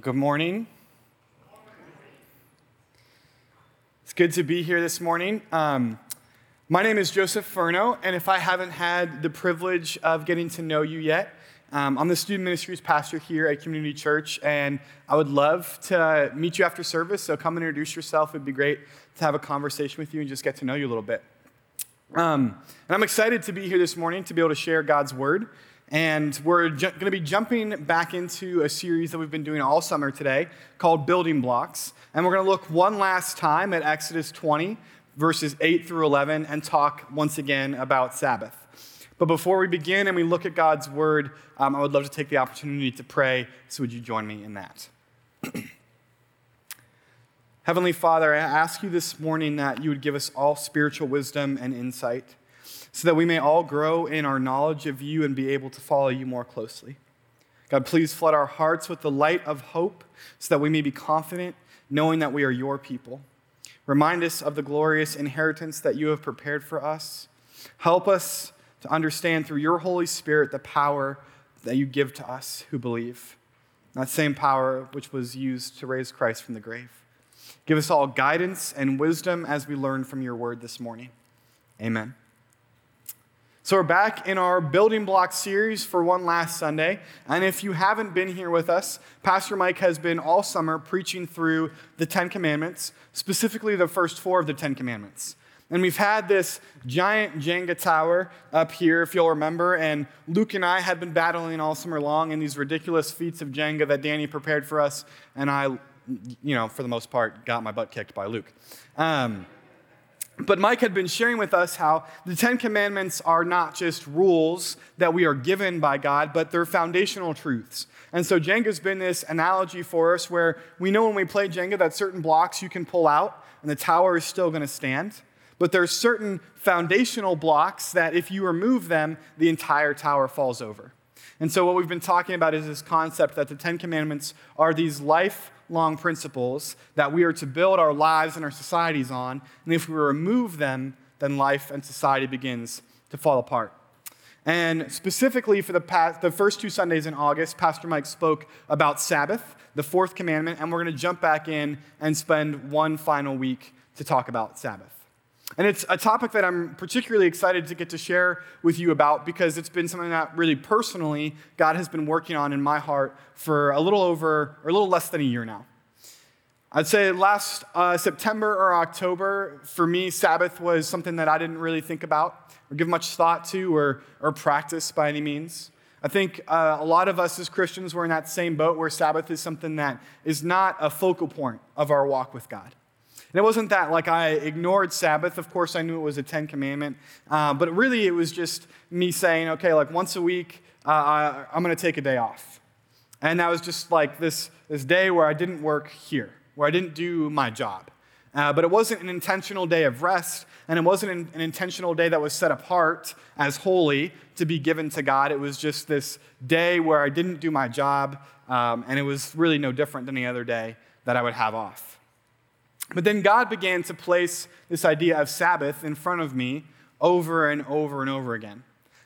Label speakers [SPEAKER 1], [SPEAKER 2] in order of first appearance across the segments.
[SPEAKER 1] Good morning. It's good to be here this morning. Um, my name is Joseph Furno, and if I haven't had the privilege of getting to know you yet, um, I'm the student ministries pastor here at Community Church, and I would love to meet you after service. So come and introduce yourself. It'd be great to have a conversation with you and just get to know you a little bit. Um, and I'm excited to be here this morning to be able to share God's word. And we're ju- going to be jumping back into a series that we've been doing all summer today called Building Blocks. And we're going to look one last time at Exodus 20, verses 8 through 11, and talk once again about Sabbath. But before we begin and we look at God's word, um, I would love to take the opportunity to pray. So, would you join me in that? Heavenly Father, I ask you this morning that you would give us all spiritual wisdom and insight so that we may all grow in our knowledge of you and be able to follow you more closely. God, please flood our hearts with the light of hope so that we may be confident knowing that we are your people. Remind us of the glorious inheritance that you have prepared for us. Help us to understand through your Holy Spirit the power that you give to us who believe. That same power which was used to raise Christ from the grave. Give us all guidance and wisdom as we learn from your word this morning. Amen. So, we're back in our building block series for one last Sunday. And if you haven't been here with us, Pastor Mike has been all summer preaching through the Ten Commandments, specifically the first four of the Ten Commandments. And we've had this giant Jenga tower up here, if you'll remember. And Luke and I had been battling all summer long in these ridiculous feats of Jenga that Danny prepared for us. And I, you know, for the most part, got my butt kicked by Luke. Um, but Mike had been sharing with us how the Ten Commandments are not just rules that we are given by God, but they're foundational truths. And so Jenga's been this analogy for us where we know when we play Jenga that certain blocks you can pull out and the tower is still going to stand. But there's certain foundational blocks that if you remove them, the entire tower falls over. And so what we've been talking about is this concept that the Ten Commandments are these life long principles that we are to build our lives and our societies on. And if we remove them, then life and society begins to fall apart. And specifically for the, past, the first two Sundays in August, Pastor Mike spoke about Sabbath, the fourth commandment, and we're going to jump back in and spend one final week to talk about Sabbath. And it's a topic that I'm particularly excited to get to share with you about because it's been something that really personally God has been working on in my heart for a little over, or a little less than a year now. I'd say last uh, September or October, for me, Sabbath was something that I didn't really think about or give much thought to or, or practice by any means. I think uh, a lot of us as Christians were in that same boat where Sabbath is something that is not a focal point of our walk with God. And it wasn't that like I ignored Sabbath. Of course, I knew it was a Ten Commandment. Uh, but really, it was just me saying, okay, like once a week, uh, I, I'm going to take a day off. And that was just like this, this day where I didn't work here, where I didn't do my job. Uh, but it wasn't an intentional day of rest, and it wasn't an, an, intentional day that was set apart as holy to be given to God. It was just this day where I didn't do my job, um, and it was really no different than any other day that I would have off. But then God began to place this idea of Sabbath in front of me over and over and over again.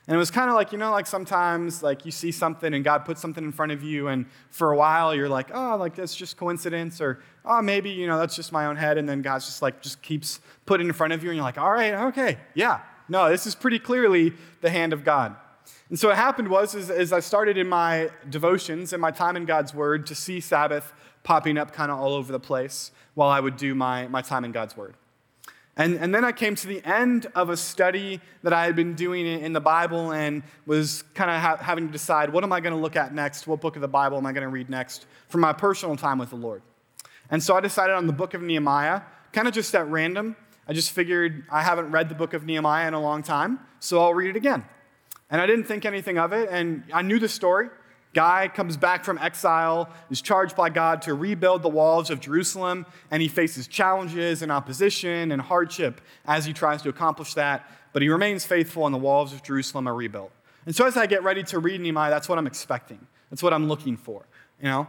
[SPEAKER 1] And it was kind of like, you know, like sometimes like you see something and God puts something in front of you and for a while you're like, oh, like that's just coincidence or oh, maybe, you know, that's just my own head. And then God's just like, just keeps putting in front of you and you're like, all right, okay, yeah. No, this is pretty clearly the hand of God. And so what happened was, is, I started in my devotions and my time in God's Word to see Sabbath popping up kind of all over the place while I would do my, my time in God's Word. And, and then I came to the end of a study that I had been doing in the Bible and was kind of ha- having to decide what am I going to look at next? What book of the Bible am I going to read next for my personal time with the Lord? And so I decided on the book of Nehemiah, kind of just at random. I just figured I haven't read the book of Nehemiah in a long time, so I'll read it again. And I didn't think anything of it, and I knew the story. Guy comes back from exile, is charged by God to rebuild the walls of Jerusalem, and he faces challenges and opposition and hardship as he tries to accomplish that, but he remains faithful, and the walls of Jerusalem are rebuilt. And so as I get ready to read Nehemiah, that's what I'm expecting. That's what I'm looking for, you know?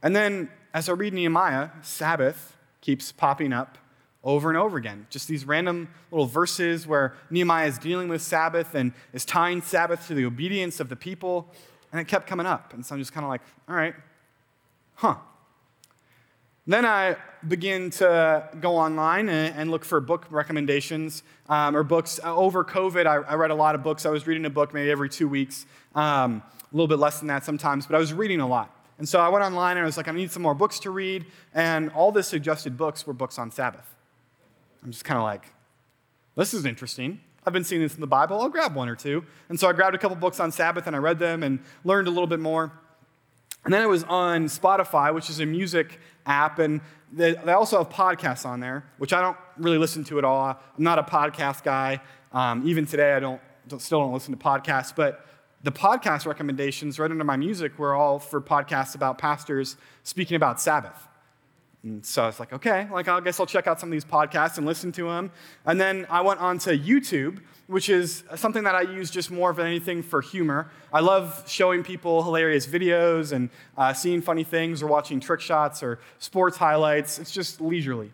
[SPEAKER 1] And then as I read Nehemiah, Sabbath keeps popping up over and over again. Just these random little verses where Nehemiah is dealing with Sabbath and is tying Sabbath to the obedience of the people. And it kept coming up. And so I'm just kind of like, all right, huh, Then I begin to go online and, look for book recommendations um, or books. Over COVID, I, I, read a lot of books. I was reading a book maybe every two weeks, um, a little bit less than that sometimes, but I was reading a lot. And so I went online and I was like, I need some more books to read. And all the suggested books were books on Sabbath. I'm just kind of like, this is interesting. I've been seeing this in the Bible. I'll grab one or two. And so I grabbed a couple books on Sabbath and I read them and learned a little bit more. And then it was on Spotify, which is a music app, and they, they also have podcasts on there, which I don't really listen to at all. I'm not a podcast guy. Um, even today, I don't, don't, still don't listen to podcasts. But the podcast recommendations right under my music were all for podcasts about pastors speaking about Sabbath. And so I was like, okay, like I guess I'll check out some of these podcasts and listen to them. And then I went on to YouTube, which is something that I use just more than anything for humor. I love showing people hilarious videos and uh, seeing funny things or watching trick shots or sports highlights. It's just leisurely.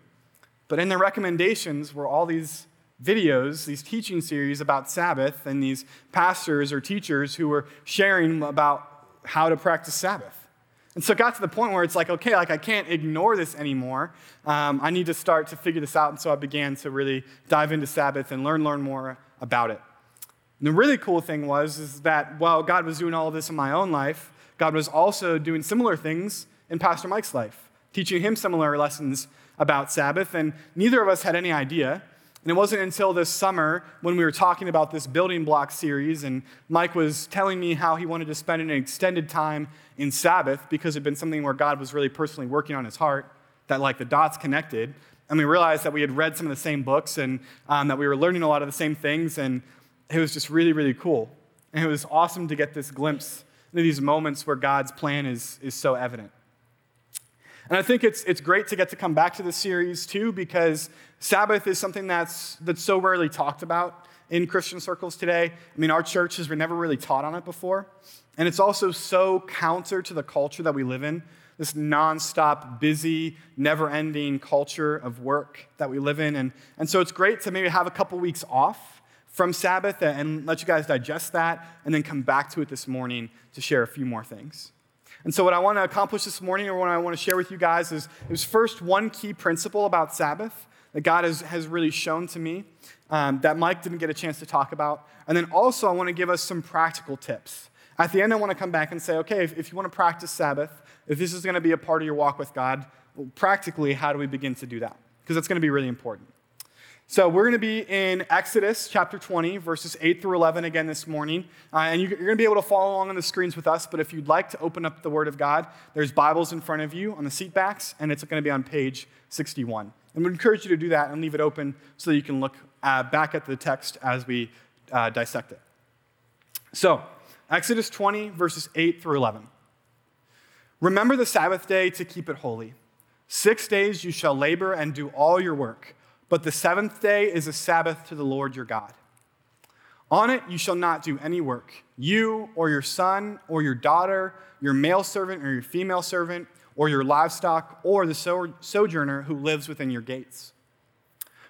[SPEAKER 1] But in the recommendations were all these videos, these teaching series about Sabbath, and these pastors or teachers who were sharing about how to practice Sabbath. And so it got to the point where it's like, okay, like I can't ignore this anymore. Um, I need to start to figure this out. And so I began to really dive into Sabbath and learn, learn more about it. And the really cool thing was is that while God was doing all this in my own life, God was also doing similar things in Pastor Mike's life, teaching him similar lessons about Sabbath. And neither of us had any idea and it wasn't until this summer when we were talking about this building block series, and Mike was telling me how he wanted to spend an extended time in Sabbath because it had been something where God was really personally working on his heart, that like the dots connected. And we realized that we had read some of the same books and um, that we were learning a lot of the same things, and it was just really, really cool. And it was awesome to get this glimpse into these moments where God's plan is, is so evident. And I think it's, it's great to get to come back to this series too, because Sabbath is something that's, that's so rarely talked about in Christian circles today. I mean, our church has never really taught on it before. And it's also so counter to the culture that we live in this nonstop, busy, never ending culture of work that we live in. And, and so it's great to maybe have a couple weeks off from Sabbath and let you guys digest that and then come back to it this morning to share a few more things. And so, what I want to accomplish this morning, or what I want to share with you guys, is, is first one key principle about Sabbath that God has, has really shown to me um, that Mike didn't get a chance to talk about. And then also, I want to give us some practical tips. At the end, I want to come back and say, okay, if, if you want to practice Sabbath, if this is going to be a part of your walk with God, well, practically, how do we begin to do that? Because that's going to be really important. So we're going to be in Exodus chapter 20, verses 8 through 11 again this morning. Uh, and you're going to be able to follow along on the screens with us. But if you'd like to open up the Word of God, there's Bibles in front of you on the seat backs, and it's going to be on page 61. And we encourage you to do that and leave it open so you can look uh, back at the text as we uh, dissect it. So, Exodus 20, verses 8 through 11. Remember the Sabbath day to keep it holy. Six days you shall labor and do all your work but the seventh day is a Sabbath to the Lord your God. On it you shall not do any work, you or your son or your daughter, your male servant or your female servant, or your livestock, or the sojourner who lives within your gates.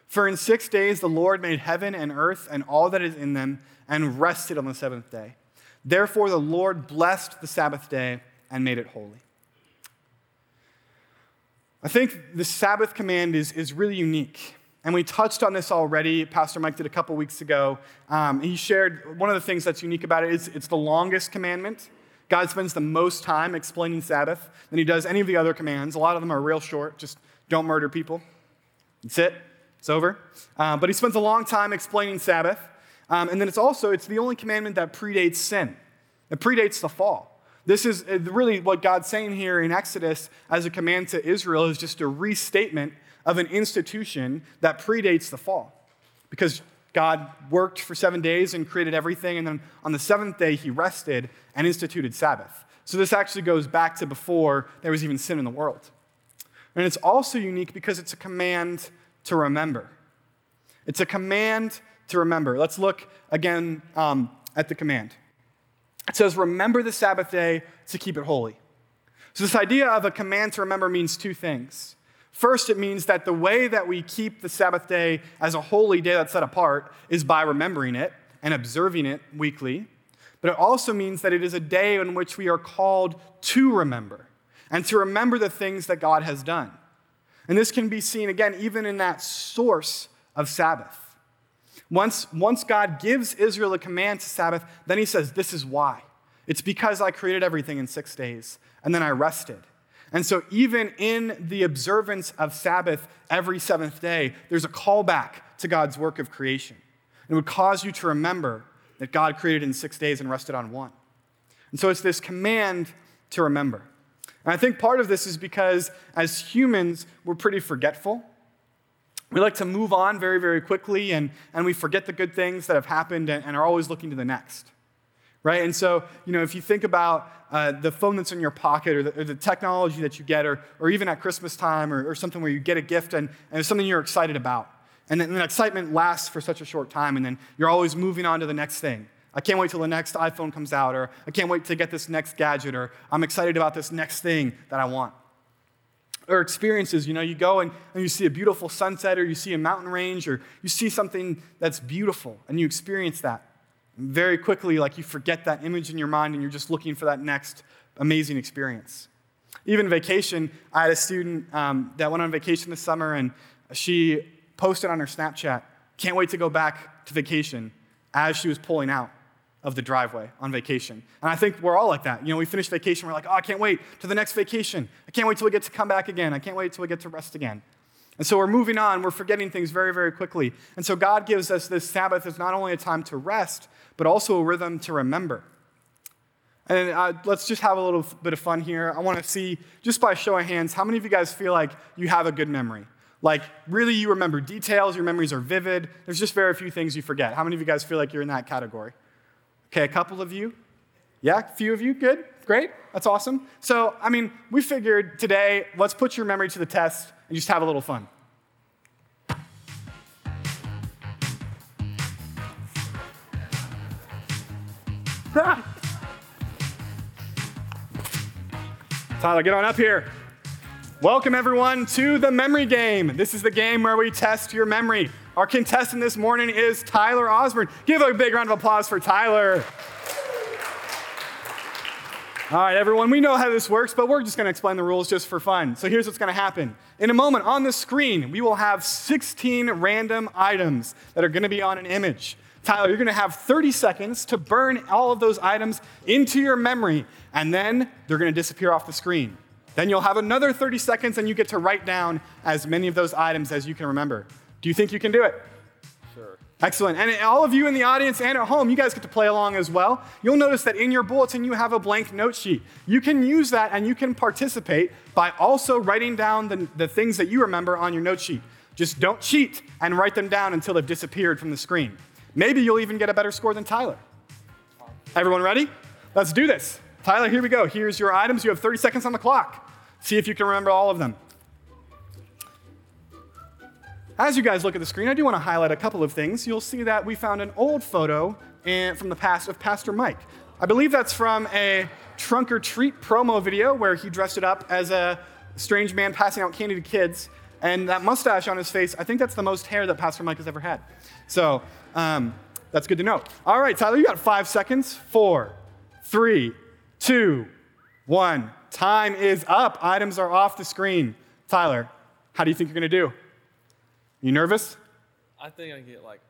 [SPEAKER 1] For in six days the Lord made heaven and earth and all that is in them, and rested on the seventh day. Therefore the Lord blessed the Sabbath day and made it holy. I think the Sabbath command is, is really unique and we touched on this already. Pastor Mike did a couple weeks ago. Um, he shared one of the things that's unique about it is it's the longest commandment. God spends the most time explaining Sabbath than he does any of the other commands. A lot of them are real short, just don't murder people. That's it. It's over. Uh, but he spends a long time explaining Sabbath. Um, and then it's also, it's the only commandment that predates sin. It predates the fall. This is really what God's saying here in Exodus as a command to Israel is just a restatement of an institution that predates the fall. Because God worked for seven days and created everything, and then on the seventh day, he rested and instituted Sabbath. So this actually goes back to before there was even sin in the world. And it's also unique because it's a command to remember. It's a command to remember. Let's look again um, at the command. It says, Remember the Sabbath day to keep it holy. So, this idea of a command to remember means two things. First, it means that the way that we keep the Sabbath day as a holy day that's set apart is by remembering it and observing it weekly. But it also means that it is a day in which we are called to remember and to remember the things that God has done. And this can be seen again even in that source of Sabbath. Once, once God gives Israel a command to Sabbath, then he says, This is why. It's because I created everything in six days, and then I rested. And so, even in the observance of Sabbath every seventh day, there's a callback to God's work of creation. It would cause you to remember that God created in six days and rested on one. And so, it's this command to remember. And I think part of this is because as humans, we're pretty forgetful. We like to move on very, very quickly, and, and we forget the good things that have happened and, and are always looking to the next. Right? And so, you know, if you think about uh, the phone that's in your pocket or the, or the, technology that you get, or, or even at Christmas time, or, or something where you get a gift and, and it's something you're excited about. And then the excitement lasts for such a short time, and then you're always moving on to the next thing. I can't wait till the next iPhone comes out, or I can't wait to get this next gadget, or I'm excited about this next thing that I want. Or experiences, you know, you go and, and you see a beautiful sunset, or you see a mountain range, or you see something that's beautiful, and you experience that. Very quickly, like you forget that image in your mind, and you're just looking for that next amazing experience. Even vacation, I had a student um, that went on vacation this summer, and she posted on her Snapchat, can't wait to go back to vacation as she was pulling out of the driveway on vacation. And I think we're all like that. You know, we finish vacation, we're like, oh, I can't wait to the next vacation. I can't wait till we get to come back again. I can't wait till we get to rest again. And so we're moving on, we're forgetting things very, very quickly. And so God gives us this Sabbath as not only a time to rest, but also a rhythm to remember. And uh, let's just have a little bit of fun here. I want to see, just by show of hands, how many of you guys feel like you have a good memory? Like, really, you remember details, your memories are vivid. There's just very few things you forget. How many of you guys feel like you're in that category? Okay, a couple of you. Yeah, a few of you. Good. Great. That's awesome. So, I mean, we figured today, let's put your memory to the test and just have a little fun. Tyler, get on up here. Welcome, everyone, to the memory game. This is the game where we test your memory. Our contestant this morning is Tyler Osborne. Give a big round of applause for Tyler. All right, everyone, we know how this works, but we're just going to explain the rules just for fun. So here's what's going to happen. In a moment on the screen, we will have 16 random items that are going to be on an image. Tyler, you're going to have 30 seconds to burn all of those items into your memory, and then they're going to disappear off the screen. Then you'll have another 30 seconds, and you get to write down as many of those items as you can remember. Do you think you can do it? Excellent. And all of you in the audience and at home, you guys get to play along as well. You'll notice that in your bulletin, you have a blank note sheet. You can use that and you can participate by also writing down the, the things that you remember on your note sheet. Just don't cheat and write them down until they've disappeared from the screen. Maybe you'll even get a better score than Tyler. Everyone ready? Let's do this. Tyler, here we go. Here's your items. You have 30 seconds on the clock. See if you can remember all of them. As you guys look at the screen, I do want to highlight a couple of things. You'll see that we found an old photo from the past of Pastor Mike. I believe that's from a trunk or treat promo video where he dressed it up as a strange man passing out candy to kids. And that mustache on his face, I think that's the most hair that Pastor Mike has ever had. So um, that's good to know. All right, Tyler, you got five seconds. Four, three, two, one. Time is up. Items are off the screen. Tyler, how do you think you're going to do? You nervous?
[SPEAKER 2] I think I can get like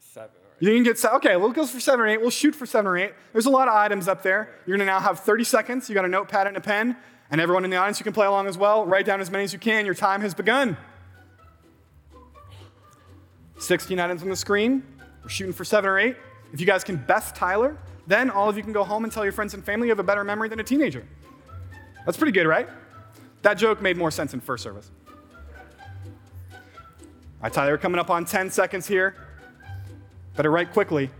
[SPEAKER 2] seven or eight.
[SPEAKER 1] You can get, se- okay, we'll go for seven or eight. We'll shoot for seven or eight. There's a lot of items up there. You're going to now have 30 seconds. You got a notepad and a pen. And everyone in the audience, you can play along as well. Write down as many as you can. Your time has begun. 16 items on the screen. We're shooting for seven or eight. If you guys can best Tyler, then all of you can go home and tell your friends and family you have a better memory than a teenager. That's pretty good, right? That joke made more sense in first service. Tyler, we're coming up on 10 seconds here. Better write quickly.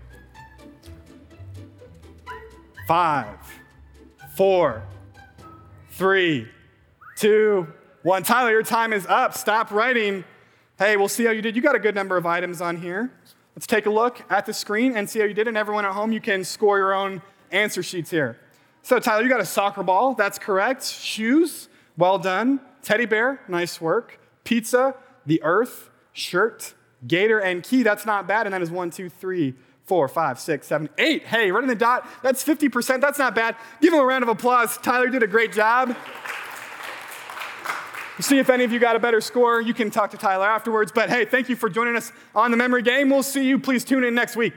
[SPEAKER 1] Five, four, three, two, one. Tyler, your time is up. Stop writing. Hey, we'll see how you did. You got a good number of items on here. Let's take a look at the screen and see how you did. And everyone at home, you can score your own answer sheets here. So, Tyler, you got a soccer ball. That's correct. Shoes. Well done. Teddy bear. Nice work. Pizza. The earth shirt, gator, and key. That's not bad. And that is one, two, three, four, five, six, seven, eight. Hey, running the dot, that's 50%. That's not bad. Give him a round of applause. Tyler did a great job. See if any of you got a better score. You can talk to Tyler afterwards. But hey, thank you for joining us on the memory game. We'll see you. Please tune in next week.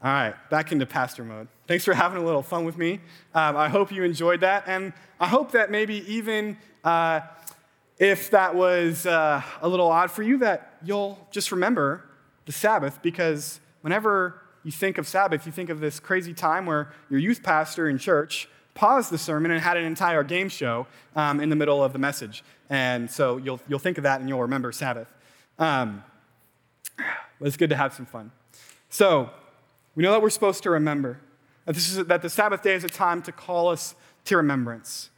[SPEAKER 1] All right, back into pastor mode. Thanks for having a little fun with me. Um, I hope you enjoyed that. And I hope that maybe even uh, if that was uh, a little odd for you, that you'll just remember the Sabbath because whenever you think of Sabbath, you think of this crazy time where your youth pastor in church paused the sermon and had an entire game show um, in the middle of the message. And so you'll, you'll think of that and you'll remember Sabbath. Um, it's good to have some fun. So, we know that we're supposed to remember that, this is, that the Sabbath day is a time to call us to remembrance.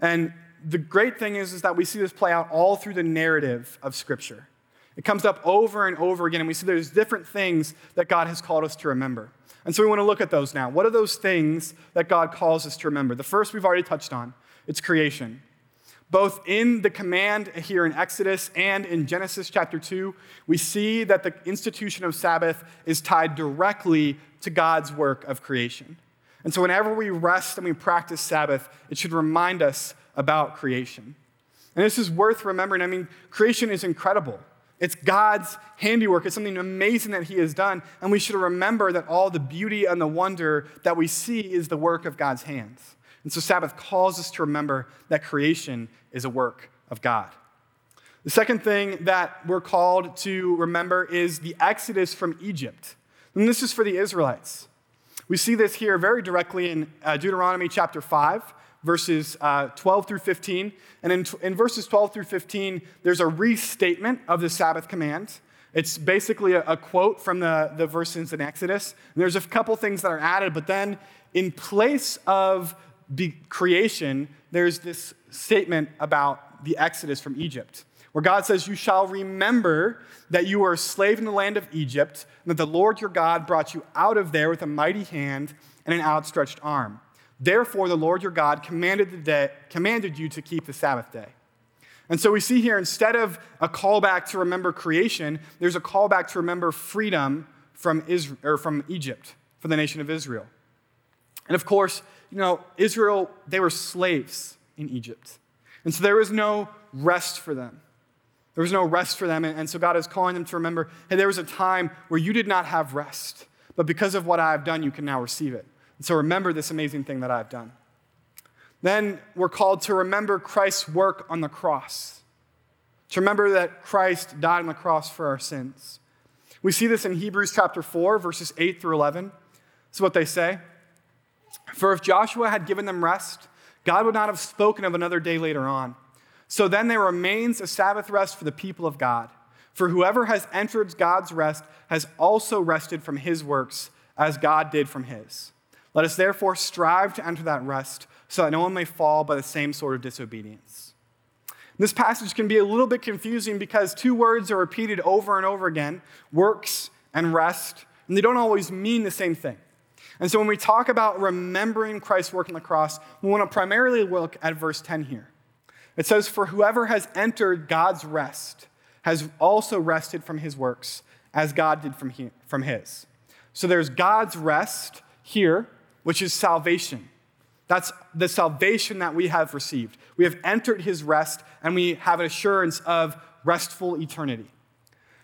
[SPEAKER 1] And the great thing is, is that we see this play out all through the narrative of Scripture. It comes up over and over again, and we see there's different things that God has called us to remember. And so we want to look at those now. What are those things that God calls us to remember? The first we've already touched on it's creation. Both in the command here in Exodus and in Genesis chapter 2, we see that the institution of Sabbath is tied directly to God's work of creation. And so, whenever we rest and we practice Sabbath, it should remind us about creation. And this is worth remembering. I mean, creation is incredible. It's God's handiwork. It's something amazing that He has done. And we should remember that all the beauty and the wonder that we see is the work of God's hands. And so Sabbath calls us to remember that creation is a work of God. The second thing that we're called to remember is the exodus from Egypt. And this is for the Israelites. We see this here very directly in uh, Deuteronomy chapter 5, verses uh, 12 through 15. And in, in verses 12 through 15, there's a restatement of the Sabbath command. It's basically a, a quote from the, the verses in Exodus. And there's a couple things that are added, but then in place of the creation, there's this statement about the Exodus from Egypt, where God says, You shall remember that you were a slave in the land of Egypt, and that the Lord your God brought you out of there with a mighty hand and an outstretched arm. Therefore, the Lord your God commanded, the day, commanded you to keep the Sabbath day. And so we see here, instead of a callback to remember creation, there's a callback to remember freedom from, Israel, or from Egypt, for the nation of Israel. And of course, you know, Israel, they were slaves in Egypt. And so there was no rest for them. There was no rest for them. And so God is calling them to remember hey, there was a time where you did not have rest, but because of what I have done, you can now receive it. And so remember this amazing thing that I've done. Then we're called to remember Christ's work on the cross, to remember that Christ died on the cross for our sins. We see this in Hebrews chapter 4, verses 8 through 11. This is what they say. For if Joshua had given them rest, God would not have spoken of another day later on. So then there remains a Sabbath rest for the people of God. For whoever has entered God's rest has also rested from his works, as God did from his. Let us therefore strive to enter that rest, so that no one may fall by the same sort of disobedience. This passage can be a little bit confusing because two words are repeated over and over again works and rest, and they don't always mean the same thing. And so when we talk about remembering Christ's work on the cross, we want to primarily look at verse 10 here. It says, For whoever has entered God's rest has also rested from his works, as God did from, he, from his. So there's God's rest here, which is salvation. That's the salvation that we have received. We have entered his rest, and we have an assurance of restful eternity.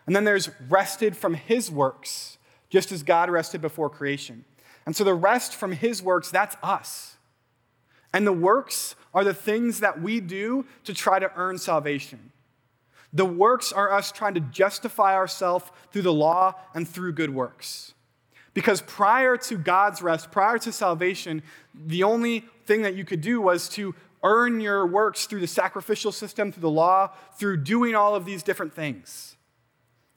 [SPEAKER 1] And then there's rested from his works, just as God rested before creation. And so the rest from his works, that's us. And the works are the things that we do to try to earn salvation. The works are us trying to justify ourselves through the law and through good works. Because prior to God's rest, prior to salvation, the only thing that you could do was to earn your works through the sacrificial system, through the law, through doing all of these different things.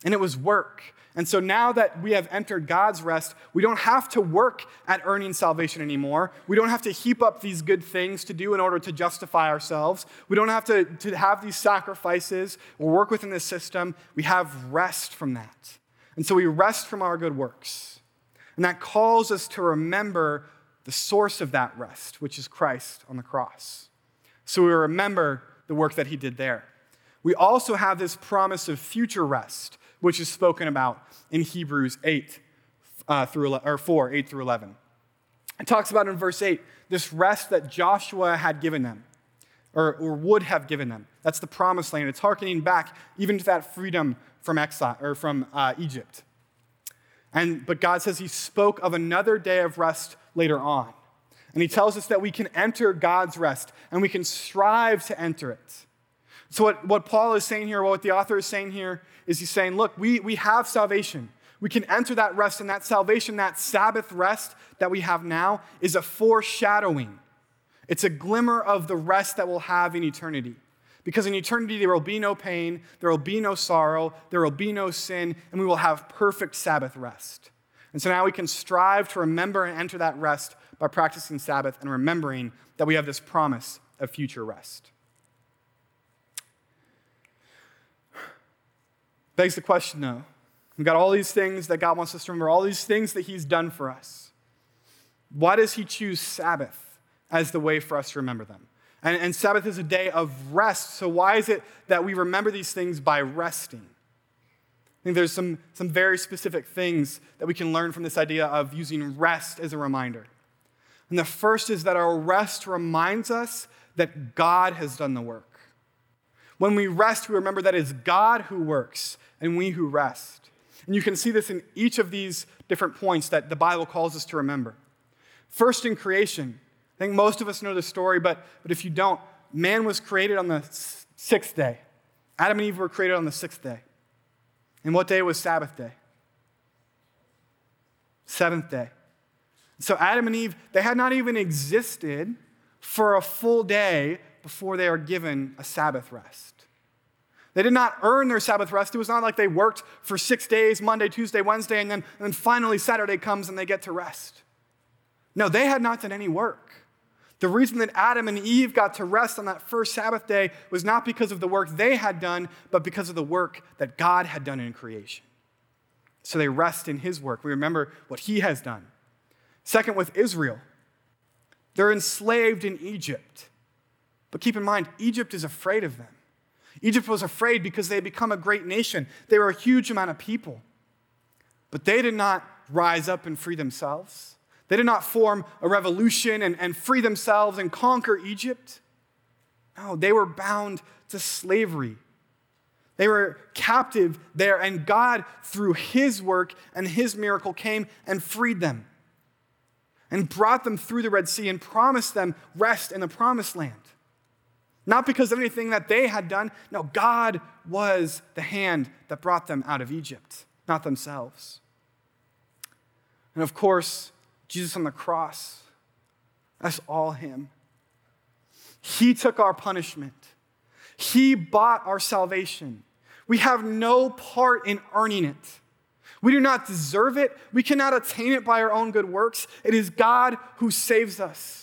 [SPEAKER 1] And it was work. And so now that we have entered God's rest, we don't have to work at earning salvation anymore. We don't have to heap up these good things to do in order to justify ourselves. We don't have to, to have these sacrifices or work within the system. We have rest from that. And so we rest from our good works. And that calls us to remember the source of that rest, which is Christ on the cross. So we remember the work that he did there. We also have this promise of future rest which is spoken about in Hebrews 8 uh, through or 4, 8 through 11. It talks about in verse 8 this rest that Joshua had given them, or, or would have given them. That's the promised land. It's hearkening back even to that freedom from exile or from uh, Egypt. And, but God says he spoke of another day of rest later on. And he tells us that we can enter God's rest and we can strive to enter it. So, what, what Paul is saying here, what the author is saying here, is he's saying, look, we, we have salvation. We can enter that rest, and that salvation, that Sabbath rest that we have now, is a foreshadowing. It's a glimmer of the rest that we'll have in eternity. Because in eternity, there will be no pain, there will be no sorrow, there will be no sin, and we will have perfect Sabbath rest. And so now we can strive to remember and enter that rest by practicing Sabbath and remembering that we have this promise of future rest. Begs the question, though. We've got all these things that God wants us to remember, all these things that He's done for us. Why does He choose Sabbath as the way for us to remember them? And, and Sabbath is a day of rest. So, why is it that we remember these things by resting? I think there's some, some very specific things that we can learn from this idea of using rest as a reminder. And the first is that our rest reminds us that God has done the work. When we rest, we remember that it's God who works and we who rest. And you can see this in each of these different points that the Bible calls us to remember. First, in creation, I think most of us know the story, but, but if you don't, man was created on the sixth day. Adam and Eve were created on the sixth day. And what day was Sabbath day? Seventh day. So Adam and Eve, they had not even existed for a full day before they are given a Sabbath rest. They did not earn their Sabbath rest. It was not like they worked for six days Monday, Tuesday, Wednesday, and then, and then finally Saturday comes and they get to rest. No, they had not done any work. The reason that Adam and Eve got to rest on that first Sabbath day was not because of the work they had done, but because of the work that God had done in creation. So they rest in his work. We remember what he has done. Second, with Israel, they're enslaved in Egypt. But keep in mind, Egypt is afraid of them. Egypt was afraid because they had become a great nation. They were a huge amount of people. But they did not rise up and free themselves. They did not form a revolution and, and free themselves and conquer Egypt. No, they were bound to slavery. They were captive there, and God, through His work and His miracle, came and freed them and brought them through the Red Sea and promised them rest in the promised land. Not because of anything that they had done. No, God was the hand that brought them out of Egypt, not themselves. And of course, Jesus on the cross. That's all Him. He took our punishment, He bought our salvation. We have no part in earning it. We do not deserve it. We cannot attain it by our own good works. It is God who saves us.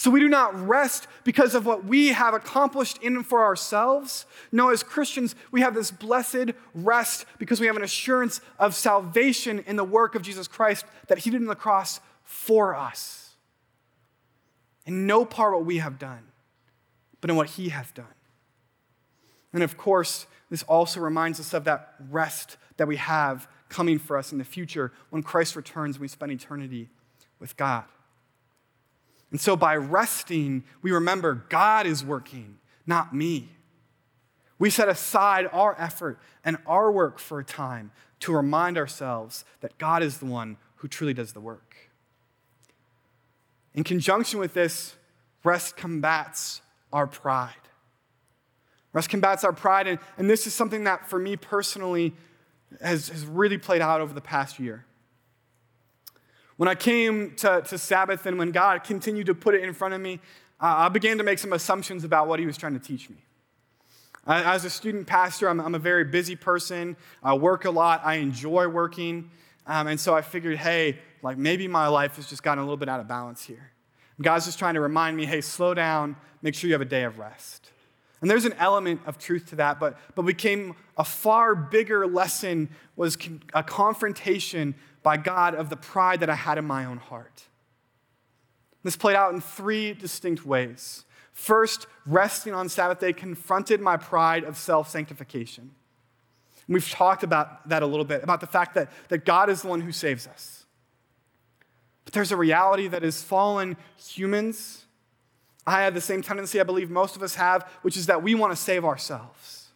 [SPEAKER 1] So we do not rest because of what we have accomplished in and for ourselves. No, as Christians, we have this blessed rest because we have an assurance of salvation in the work of Jesus Christ that He did on the cross for us. In no part what we have done, but in what He has done. And of course, this also reminds us of that rest that we have coming for us in the future when Christ returns and we spend eternity with God. And so by resting, we remember God is working, not me. We set aside our effort and our work for a time to remind ourselves that God is the one who truly does the work. In conjunction with this, rest combats our pride. Rest combats our pride, and, and this is something that for me personally has, has really played out over the past year. When I came to, to Sabbath and when God continued to put it in front of me, uh, I began to make some assumptions about what He was trying to teach me. As a student pastor, I'm, I'm, a very busy person. I work a lot. I enjoy working. Um, and so I figured, hey, like maybe my life has just gotten a little bit out of balance here. God's just trying to remind me, hey, slow down, make sure you have a day of rest. And there's an element of truth to that, but, but became a far bigger lesson was a confrontation by God of the pride that I had in my own heart. This played out in three distinct ways. First, resting on Sabbath day confronted my pride of self sanctification. We've talked about that a little bit, about the fact that, that God is the one who saves us. But there's a reality that as fallen humans, I have the same tendency I believe most of us have, which is that we want to save ourselves.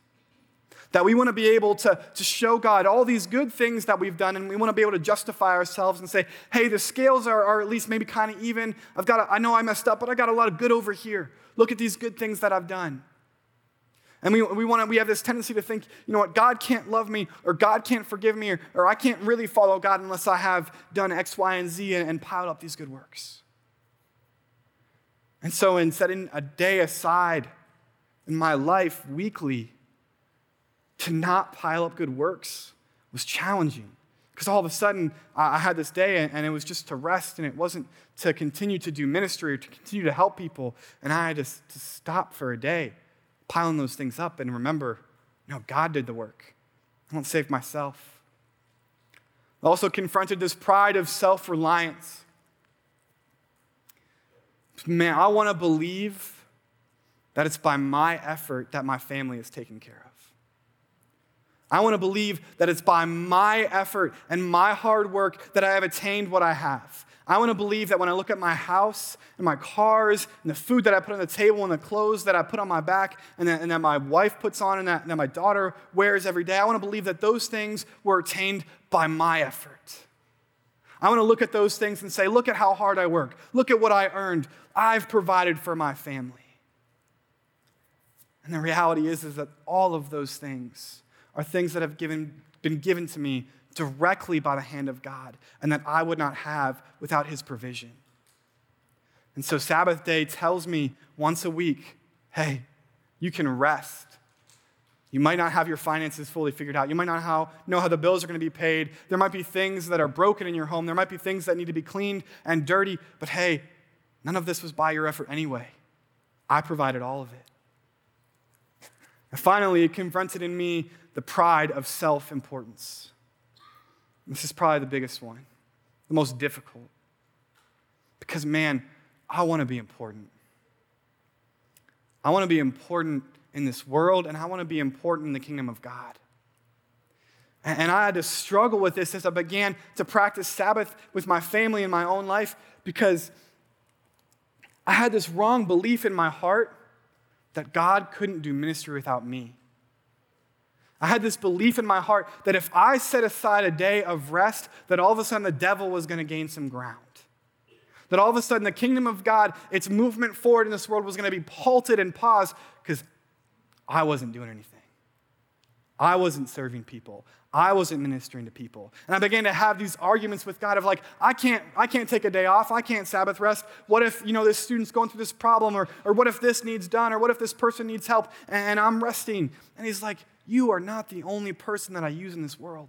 [SPEAKER 1] That we want to be able to, to show God all these good things that we've done, and we want to be able to justify ourselves and say, hey, the scales are, are at least maybe kind of even. I've got a, I know I messed up, but I got a lot of good over here. Look at these good things that I've done. And we, we, want to, we have this tendency to think, you know what, God can't love me, or God can't forgive me, or, or I can't really follow God unless I have done X, Y, and Z and, and piled up these good works. And so, in setting a day aside in my life weekly to not pile up good works was challenging. Because all of a sudden, I had this day and it was just to rest and it wasn't to continue to do ministry or to continue to help people. And I had to, to stop for a day, piling those things up and remember, no, God did the work. I won't save myself. I also confronted this pride of self reliance. Man, I want to believe that it's by my effort that my family is taken care of. I want to believe that it's by my effort and my hard work that I have attained what I have. I want to believe that when I look at my house and my cars and the food that I put on the table and the clothes that I put on my back and that, and that my wife puts on and that, and that my daughter wears every day, I want to believe that those things were attained by my effort. I want to look at those things and say, look at how hard I work. Look at what I earned. I've provided for my family. And the reality is, is that all of those things are things that have given, been given to me directly by the hand of God and that I would not have without His provision. And so, Sabbath day tells me once a week hey, you can rest. You might not have your finances fully figured out. You might not how, know how the bills are going to be paid. There might be things that are broken in your home. There might be things that need to be cleaned and dirty. But hey, none of this was by your effort anyway. I provided all of it. And finally, it confronted in me the pride of self importance. This is probably the biggest one, the most difficult. Because, man, I want to be important. I want to be important in this world, and I want to be important in the kingdom of God. And I had to struggle with this as I began to practice Sabbath with my family in my own life because I had this wrong belief in my heart that God couldn't do ministry without me. I had this belief in my heart that if I set aside a day of rest, that all of a sudden the devil was going to gain some ground. That all of a sudden the kingdom of God, its movement forward in this world was going to be halted and paused because I wasn't doing anything. I wasn't serving people. I wasn't ministering to people. And I began to have these arguments with God of like, I can't, I can't take a day off. I can't Sabbath rest. What if, you know, this student's going through this problem or, or what if this needs done or what if this person needs help and I'm resting? And he's like, you are not the only person that I use in this world.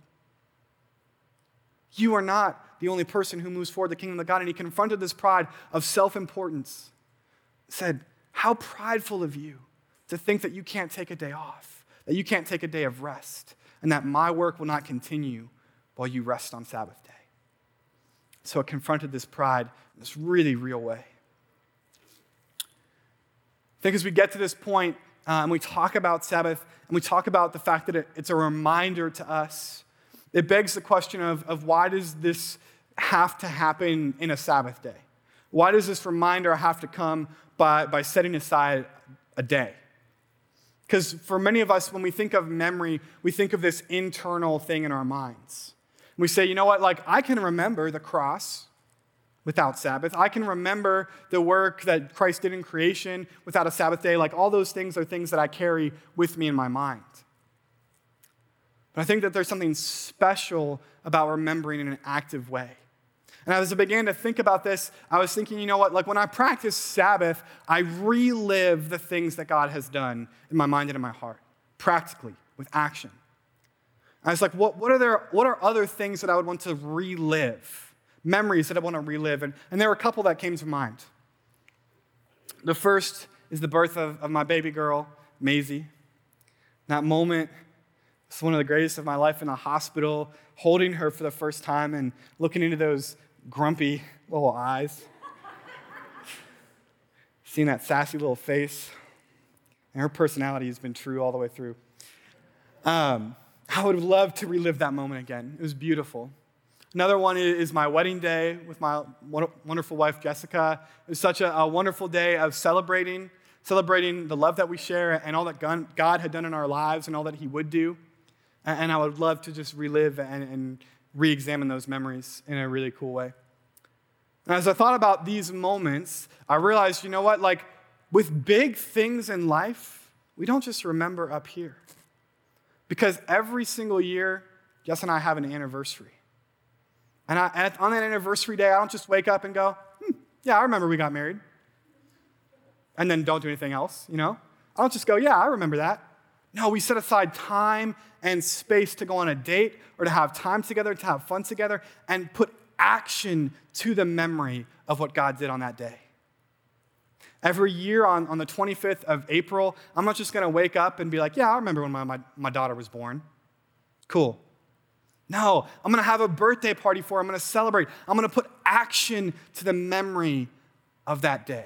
[SPEAKER 1] You are not the only person who moves forward the kingdom of God. And he confronted this pride of self importance. Said, How prideful of you to think that you can't take a day off, that you can't take a day of rest, and that my work will not continue while you rest on Sabbath day. So it confronted this pride in this really real way. I think as we get to this point, uh, and we talk about Sabbath and we talk about the fact that it, it's a reminder to us, it begs the question of, of why does this have to happen in a Sabbath day? Why does this reminder have to come by, by setting aside a day? Because for many of us, when we think of memory, we think of this internal thing in our minds. We say, you know what, like I can remember the cross without Sabbath. I can remember the work that Christ did in creation without a Sabbath day. Like all those things are things that I carry with me in my mind. But I think that there's something special about remembering in an active way. And as I began to think about this, I was thinking, you know what? Like when I practice Sabbath, I relive the things that God has done in my mind and in my heart, practically, with action. I was like, what, what, are there, what are other things that I would want to relive? memories that I want to relive. And, and there were a couple that came to mind. The first is the birth of, of my baby girl, Maisie. That moment was one of the greatest of my life in the hospital, holding her for the first time and looking into those grumpy little eyes, seeing that sassy little face. And her personality has been true all the way through. Um, I would have loved to relive that moment again. It was beautiful. Another one is my wedding day with my wonderful wife, Jessica. It was such a, a wonderful day of celebrating, celebrating the love that we share and all that God had done in our lives and all that He would do. And I would love to just relive and, and re examine those memories in a really cool way. And as I thought about these moments, I realized, you know what? Like, with big things in life, we don't just remember up here. Because every single year, Jess and I have an anniversary. And, I, and on that anniversary day, I don't just wake up and go, hmm, yeah, I remember we got married. And then don't do anything else, you know? I don't just go, yeah, I remember that. No, we set aside time and space to go on a date or to have time together, to have fun together, and put action to the memory of what God did on that day. Every year on, on the 25th of April, I'm not just going to wake up and be like, yeah, I remember when my, my, my daughter was born. Cool. No, I'm going to have a birthday party for her. I'm going to celebrate. I'm going to put action to the memory of that day.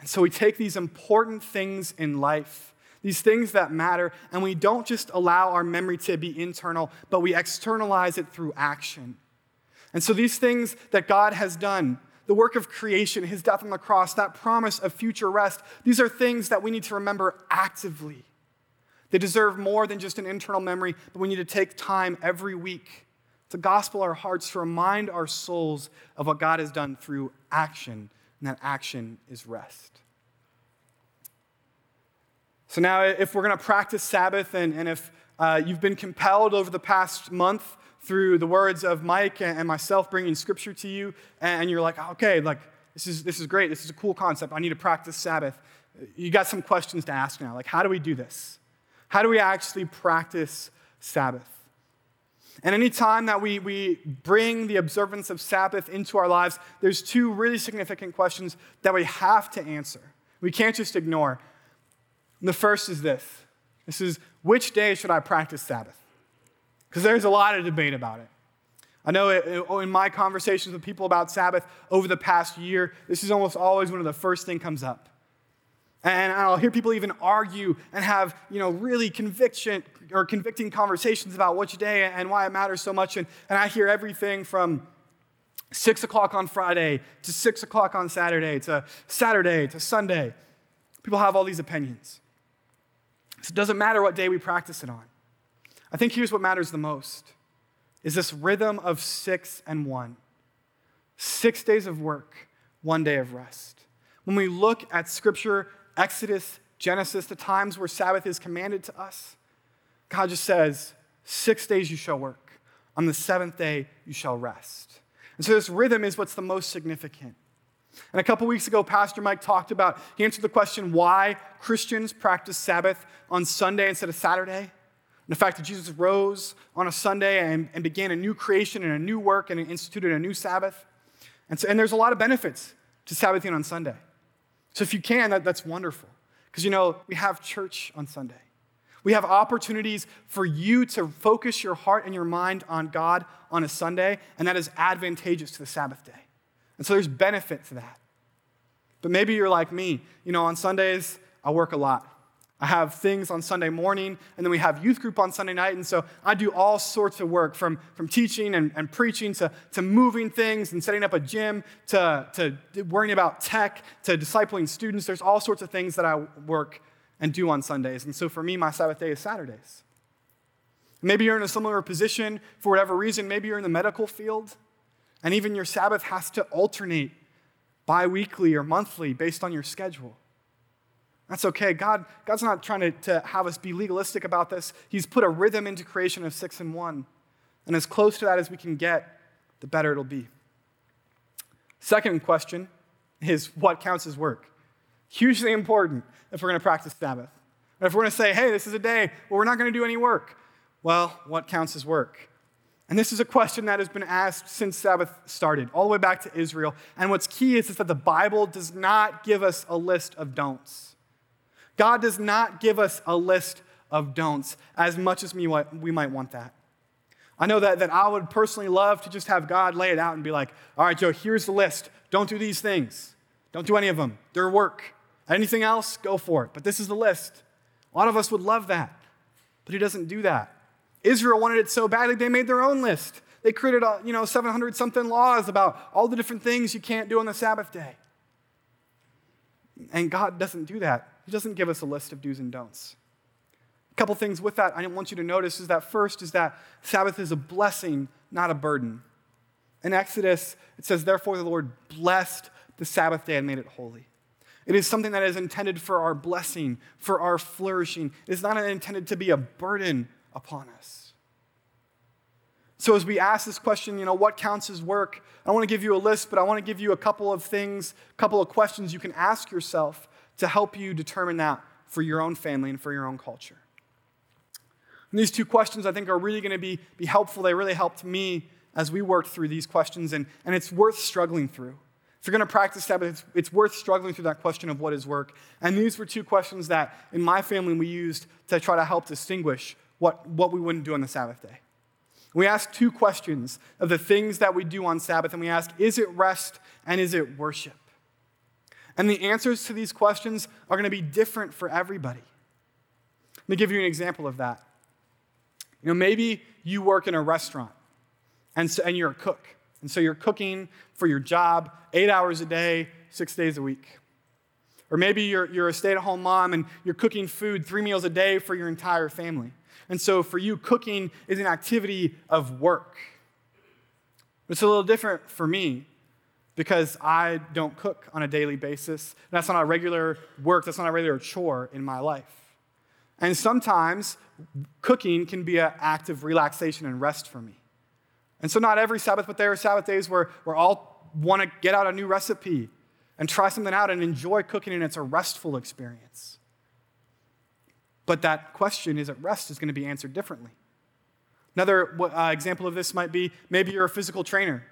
[SPEAKER 1] And so we take these important things in life, these things that matter, and we don't just allow our memory to be internal, but we externalize it through action. And so these things that God has done, the work of creation, his death on the cross, that promise of future rest, these are things that we need to remember actively. They deserve more than just an internal memory, but we need to take time every week to gospel our hearts, to remind our souls of what God has done through action, and that action is rest. So, now if we're going to practice Sabbath, and, and if uh, you've been compelled over the past month through the words of Mike and myself bringing scripture to you, and you're like, okay, like, this is, this is great. This is a cool concept. I need to practice Sabbath. You got some questions to ask now. Like, how do we do this? How do we actually practice Sabbath? And anytime that we, we bring the observance of Sabbath into our lives, there's two really significant questions that we have to answer. We can't just ignore. And the first is this this is which day should I practice Sabbath? Because there's a lot of debate about it. I know in my conversations with people about Sabbath over the past year, this is almost always one of the first thing comes up. And I'll hear people even argue and have, you know, really conviction or convicting conversations about which day and why it matters so much. And, and I hear everything from six o'clock on Friday to six o'clock on Saturday to Saturday to Sunday. People have all these opinions. So it doesn't matter what day we practice it on. I think here's what matters the most is this rhythm of six and one. Six days of work, one day of rest. When we look at scripture Exodus, Genesis, the times where Sabbath is commanded to us, God just says, Six days you shall work. On the seventh day you shall rest. And so this rhythm is what's the most significant. And a couple weeks ago, Pastor Mike talked about, he answered the question why Christians practice Sabbath on Sunday instead of Saturday. And the fact that Jesus rose on a Sunday and, and began a new creation and a new work and instituted a new Sabbath. And, so, and there's a lot of benefits to Sabbathing on Sunday. So if you can, that, that's wonderful. Because you know, we have church on Sunday. We have opportunities for you to focus your heart and your mind on God on a Sunday, and that is advantageous to the Sabbath day. And so there's benefit to that. But maybe you're like me. You know, on Sundays, I work a lot. I have things on Sunday morning, and then we have youth group on Sunday night. And so I do all sorts of work from, from teaching and, and preaching to, to moving things and setting up a gym to, to worrying about tech to discipling students. There's all sorts of things that I work and do on Sundays. And so for me, my Sabbath day is Saturdays. Maybe you're in a similar position for whatever reason. Maybe you're in the medical field, and even your Sabbath has to alternate bi weekly or monthly based on your schedule. That's okay. God, God's not trying to, to have us be legalistic about this. He's put a rhythm into creation of six and one. And as close to that as we can get, the better it'll be. Second question is what counts as work? Hugely important if we're going to practice Sabbath. If we're going to say, hey, this is a day where we're not going to do any work. Well, what counts as work? And this is a question that has been asked since Sabbath started, all the way back to Israel. And what's key is, is that the Bible does not give us a list of don'ts. God does not give us a list of don'ts as much as we might want that. I know that, that I would personally love to just have God lay it out and be like, all right, Joe, here's the list. Don't do these things. Don't do any of them. They're work. Anything else, go for it. But this is the list. A lot of us would love that, but he doesn't do that. Israel wanted it so badly, they made their own list. They created, uh, you know, 700 something laws about all the different things you can't do on the Sabbath day. And God doesn't do that. He doesn't give us a list of do's and don'ts. A couple things with that I want you to notice is that first is that Sabbath is a blessing, not a burden. In Exodus, it says, Therefore the Lord blessed the Sabbath day and made it holy. It is something that is intended for our blessing, for our flourishing. It is not intended to be a burden upon us. So, as we ask this question, you know, what counts as work? I want to give you a list, but I want to give you a couple of things, a couple of questions you can ask yourself to help you determine that for your own family and for your own culture. And these two questions, I think, are really going to be, be helpful. They really helped me as we worked through these questions, and, and it's worth struggling through. If you're going to practice that, it's, it's worth struggling through that question of what is work. And these were two questions that in my family we used to try to help distinguish what, what we wouldn't do on the Sabbath day. We ask two questions of the things that we do on Sabbath, and we ask, is it rest and is it worship? And the answers to these questions are going to be different for everybody. Let me give you an example of that. You know, maybe you work in a restaurant and, so, and you're a cook. And so you're cooking for your job eight hours a day, six days a week. Or maybe you're, you're a stay at home mom and you're cooking food three meals a day for your entire family. And so for you, cooking is an activity of work. It's a little different for me because I don't cook on a daily basis. That's not a regular work, that's not a regular chore in my life. And sometimes cooking can be an act of relaxation and rest for me. And so, not every Sabbath, but there are Sabbath days where, where I'll want to get out a new recipe and try something out and enjoy cooking, and it's a restful experience. But that question, is at rest, is going to be answered differently. Another uh, example of this might be maybe you're a physical trainer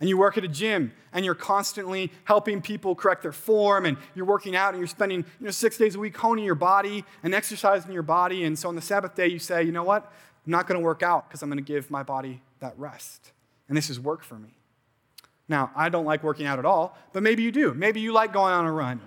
[SPEAKER 1] and you work at a gym and you're constantly helping people correct their form and you're working out and you're spending you know, six days a week honing your body and exercising your body. And so on the Sabbath day, you say, you know what? I'm not going to work out because I'm going to give my body that rest. And this is work for me. Now, I don't like working out at all, but maybe you do. Maybe you like going on a run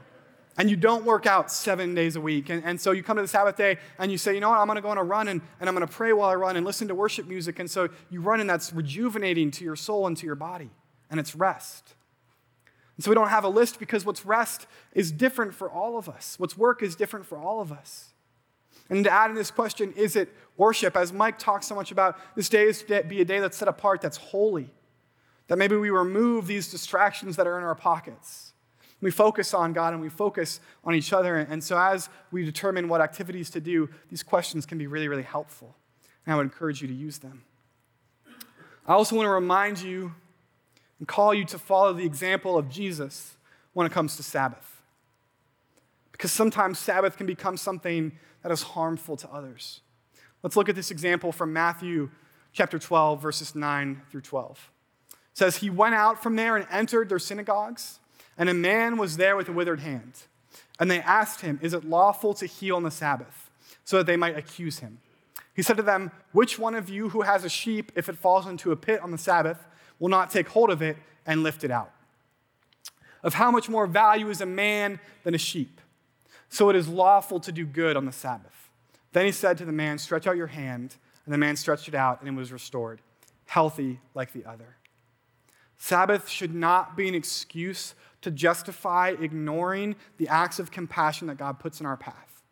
[SPEAKER 1] and you don't work out seven days a week. And, and so you come to the Sabbath day and you say, you know what, I'm going to go on a run and, and I'm going to pray while I run and listen to worship music. And so you run and that's rejuvenating to your soul and to your body. And it's rest. And so we don't have a list because what's rest is different for all of us. What's work is different for all of us. And to add in this question, is it worship? As Mike talks so much about, this day is to be a day that's set apart, that's holy. That maybe we remove these distractions that are in our pockets. We focus on God and we focus on each other. And so, as we determine what activities to do, these questions can be really, really helpful. And I would encourage you to use them. I also want to remind you and call you to follow the example of Jesus when it comes to Sabbath. Because sometimes Sabbath can become something that is harmful to others. Let's look at this example from Matthew chapter 12, verses 9 through 12. It says, He went out from there and entered their synagogues, and a man was there with a withered hand. And they asked him, Is it lawful to heal on the Sabbath? So that they might accuse him. He said to them, Which one of you who has a sheep, if it falls into a pit on the Sabbath, will not take hold of it and lift it out? Of how much more value is a man than a sheep? So it is lawful to do good on the Sabbath. Then he said to the man, Stretch out your hand. And the man stretched it out, and it was restored, healthy like the other. Sabbath should not be an excuse to justify ignoring the acts of compassion that God puts in our path.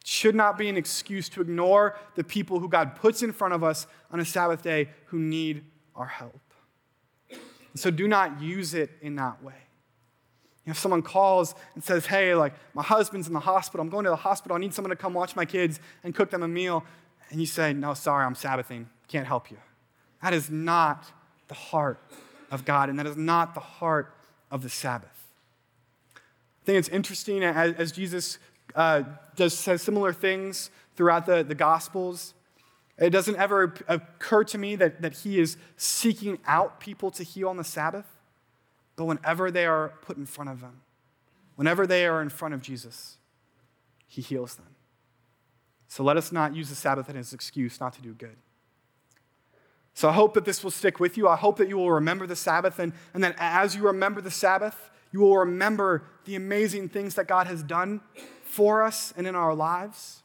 [SPEAKER 1] It should not be an excuse to ignore the people who God puts in front of us on a Sabbath day who need our help. And so do not use it in that way. If someone calls and says, hey, like, my husband's in the hospital, I'm going to the hospital, I need someone to come watch my kids and cook them a meal, and you say, no, sorry, I'm Sabbathing, can't help you. That is not the heart of God, and that is not the heart of the Sabbath. I think it's interesting as, as Jesus uh, does says similar things throughout the, the Gospels. It doesn't ever occur to me that, that he is seeking out people to heal on the Sabbath. But whenever they are put in front of him, whenever they are in front of Jesus, he heals them. So let us not use the Sabbath as an excuse not to do good. So I hope that this will stick with you. I hope that you will remember the Sabbath, and, and that as you remember the Sabbath, you will remember the amazing things that God has done for us and in our lives.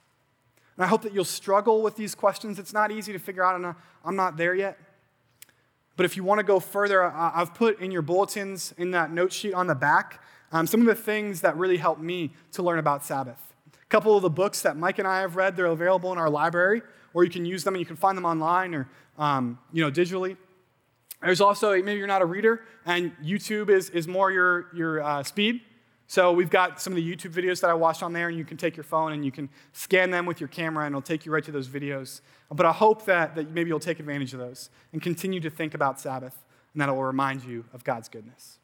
[SPEAKER 1] And I hope that you'll struggle with these questions. It's not easy to figure out, and I'm not there yet. But if you want to go further, I've put in your bulletins in that note sheet on the back um, some of the things that really helped me to learn about Sabbath. A couple of the books that Mike and I have read, they're available in our library, or you can use them and you can find them online or um, you know, digitally. There's also, maybe you're not a reader and YouTube is, is more your, your uh, speed. So we've got some of the YouTube videos that I watched on there, and you can take your phone and you can scan them with your camera, and it'll take you right to those videos. But I hope that, that maybe you'll take advantage of those and continue to think about Sabbath, and that it will remind you of God's goodness.